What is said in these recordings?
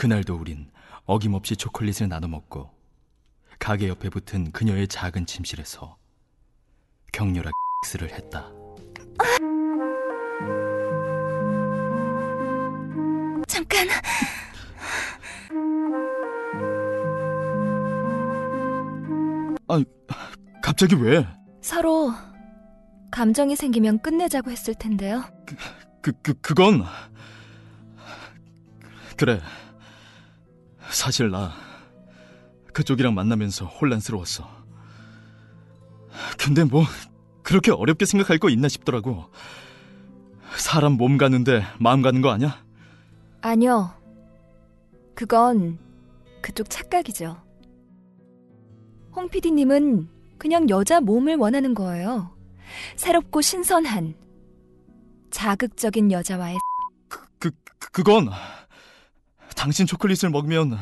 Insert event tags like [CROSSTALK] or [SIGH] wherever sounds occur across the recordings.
그날도 우린 어김없이 초콜릿을 나눠 먹고 가게 옆에 붙은 그녀의 작은 침실에서 격렬하게 섹스를 했다. 잠깐. 아, 갑자기 왜? 서로 감정이 생기면 끝내자고 했을 텐데요. 그, 그, 그건. 그래. 사실 나 그쪽이랑 만나면서 혼란스러웠어. 근데 뭐 그렇게 어렵게 생각할 거 있나 싶더라고. 사람 몸 가는데 마음 가는 거 아니야? 아니요. 그건 그쪽 착각이죠. 홍 PD님은 그냥 여자 몸을 원하는 거예요. 새롭고 신선한, 자극적인 여자와의 그, 그 그건 당신 초콜릿을 먹으면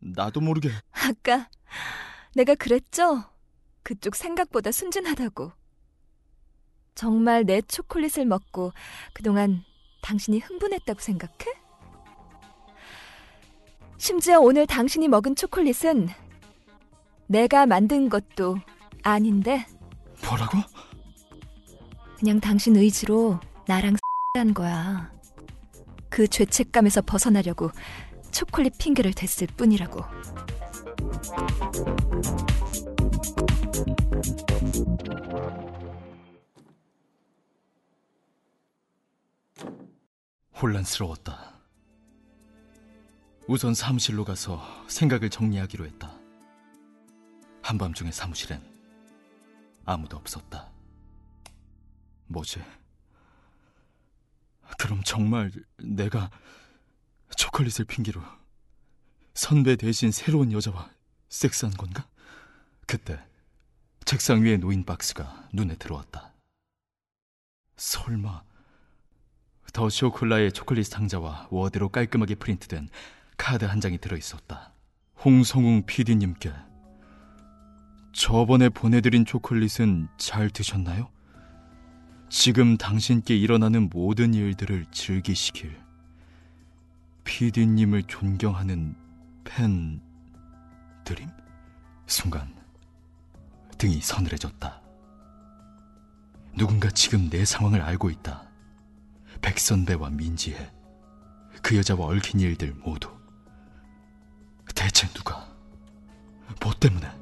나도 모르게 아까 내가 그랬죠? 그쪽 생각보다 순진하다고. 정말 내 초콜릿을 먹고 그동안 당신이 흥분했다고 생각해? 심지어 오늘 당신이 먹은 초콜릿은 내가 만든 것도 아닌데 뭐라고? 그냥 당신 의지로 나랑 [LAUGHS] 한 거야. 그 죄책감에서 벗어나려고 초콜릿 핑계를 댔을 뿐이라고. 혼란스러웠다. 우선 사무실로 가서 생각을 정리하기로 했다. 한밤중에 사무실엔 아무도 없었다. 뭐지? 그럼 정말 내가 초콜릿을 핑계로 선배 대신 새로운 여자와 섹스한 건가? 그때 책상 위에 놓인 박스가 눈에 들어왔다. 설마 더 쇼콜라의 초콜릿 상자와 워드로 깔끔하게 프린트된 카드 한 장이 들어 있었다. 홍성웅 PD님께 저번에 보내드린 초콜릿은 잘 드셨나요? 지금 당신께 일어나는 모든 일들을 즐기시길. PD님을 존경하는 팬 드림? 순간 등이 서늘해졌다. 누군가 지금 내 상황을 알고 있다. 백선배와 민지혜, 그 여자와 얽힌 일들 모두. 대체 누가? 뭐 때문에?